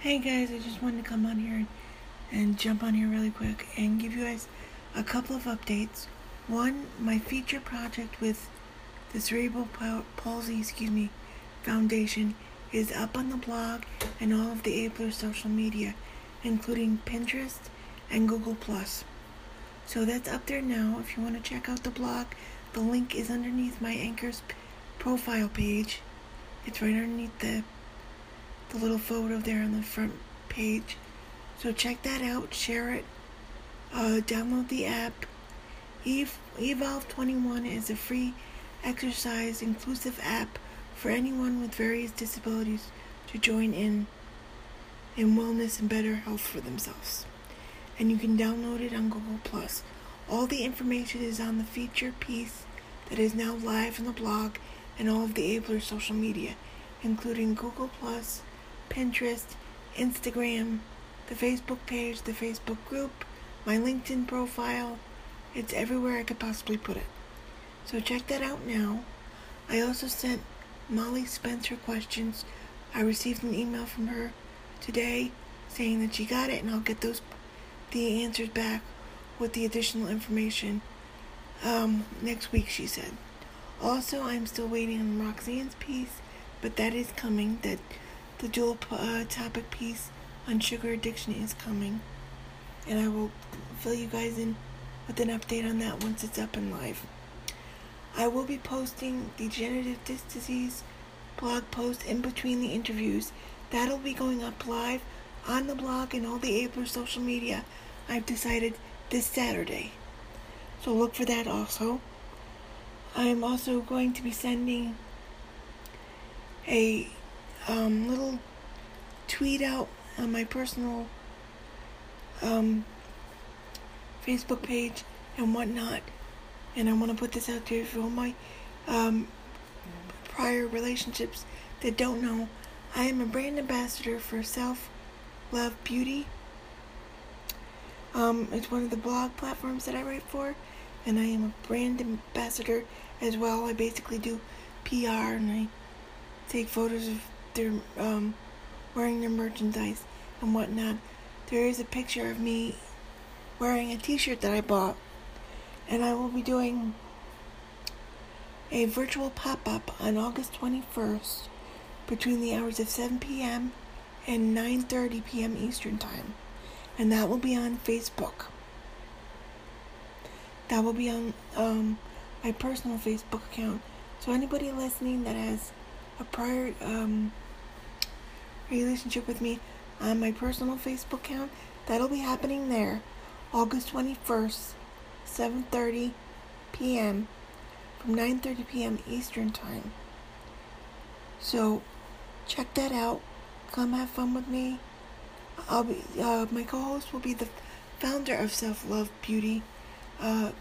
Hey guys, I just wanted to come on here and, jump on here really quick and give you guys a couple of updates. One, my feature project with the Cerebral Palsy, excuse me, Foundation is up on the blog and all of the Abler social media, including Pinterest and Google Plus. So that's up there now. If you want to check out the blog, the link is underneath my Anchor's profile page. It's right underneath the the little photo there on the front page. So check that out, share it, uh, download the app. Evolve 21 is a free exercise inclusive app for anyone with various disabilities to join in in wellness and better health for themselves. And you can download it on Google Play. All the information is on the feature piece that is now live on the blog and all of the Abler social media, including Google Plus, Pinterest, Instagram, the Facebook page, the Facebook group, my LinkedIn profile. It's everywhere I could possibly put it. So check that out now. I also sent Molly Spencer questions. I received an email from her today saying that she got it and I'll get those the answers back with the additional information um, next week she said. Also, I'm still waiting on Roxanne's piece, but that is coming. That the dual uh, topic piece on sugar addiction is coming, and I will fill you guys in with an update on that once it's up and live. I will be posting degenerative disc disease blog post in between the interviews. That'll be going up live on the blog and all the Abler social media. I've decided this Saturday. So look for that also. I am also going to be sending a um, little tweet out on my personal um, Facebook page and whatnot. And I want to put this out there for all my um, prior relationships that don't know. I am a brand ambassador for Self Love Beauty. Um, it's one of the blog platforms that I write for, and I am a brand ambassador as well. I basically do PR and I take photos of their um, wearing their merchandise and whatnot. There is a picture of me wearing a T-shirt that I bought, and I will be doing a virtual pop-up on August 21st between the hours of 7 p.m. and 9:30 p.m. Eastern Time, and that will be on Facebook. That will be on um, my personal Facebook account. So anybody listening that has a prior um, relationship with me on my personal Facebook account. That'll be happening there, August 21st, 7:30 p.m. from 9:30 p.m. Eastern Time. So, check that out. Come have fun with me. I'll be uh, my co-host will be the founder of Self Love Beauty uh,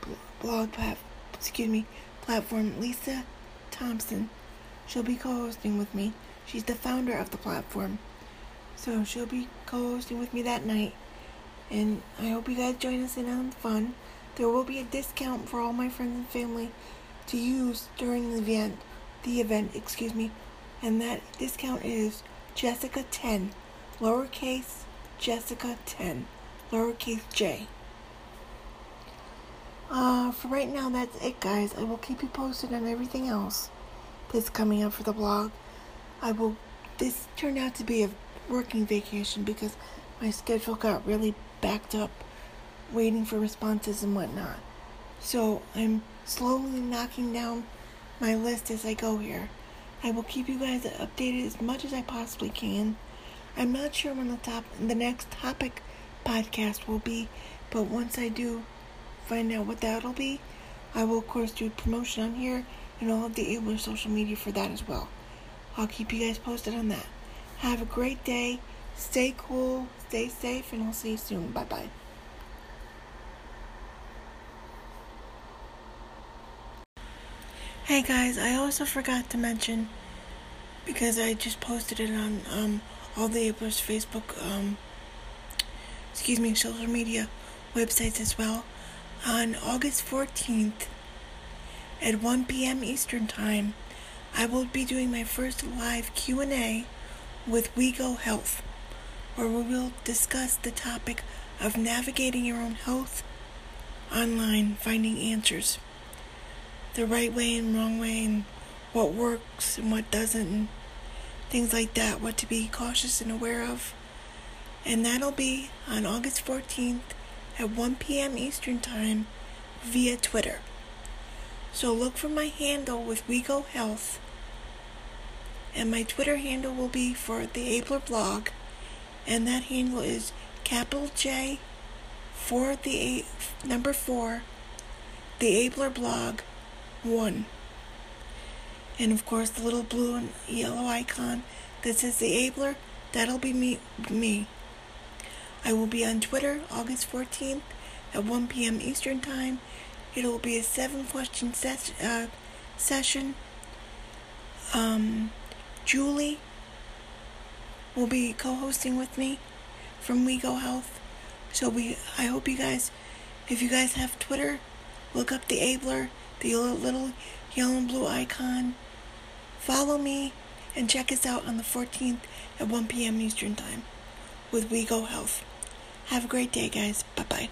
blog plat- excuse me platform, Lisa Thompson. She'll be co-hosting with me. She's the founder of the platform. So she'll be co-hosting with me that night. And I hope you guys join us in on fun. There will be a discount for all my friends and family to use during the event. The event, excuse me. And that discount is Jessica 10. Lowercase Jessica 10. Lowercase J. Uh, for right now, that's it, guys. I will keep you posted on everything else that's coming up for the blog. I will. This turned out to be a working vacation because my schedule got really backed up, waiting for responses and whatnot. So I'm slowly knocking down my list as I go here. I will keep you guys updated as much as I possibly can. I'm not sure when the top the next topic podcast will be, but once I do find out what that'll be, I will of course do promotion on here and all of the Abler social media for that as well. I'll keep you guys posted on that. Have a great day. Stay cool, stay safe, and I'll see you soon. Bye bye. Hey guys, I also forgot to mention because I just posted it on um, all the Abler's Facebook, um, excuse me, social media websites as well. On August 14th, at 1 p.m. Eastern Time, I will be doing my first live Q&A with WeGo Health. where we will discuss the topic of navigating your own health online, finding answers, the right way and wrong way, and what works and what doesn't, and things like that, what to be cautious and aware of. And that'll be on August 14th at 1 p.m. Eastern Time via Twitter. So look for my handle with WeGo Health. And my Twitter handle will be for the Abler blog. And that handle is capital J for the eight, number four, the Abler blog one. And of course the little blue and yellow icon that says the Abler, that'll be me me. I will be on Twitter August 14th at 1 p.m. Eastern Time. It will be a seven question ses- uh, session. Um, Julie will be co-hosting with me from WeGo Health. So we, I hope you guys, if you guys have Twitter, look up the Abler, the little yellow and blue icon. Follow me and check us out on the 14th at 1 p.m. Eastern Time with WeGo Health. Have a great day, guys. Bye bye.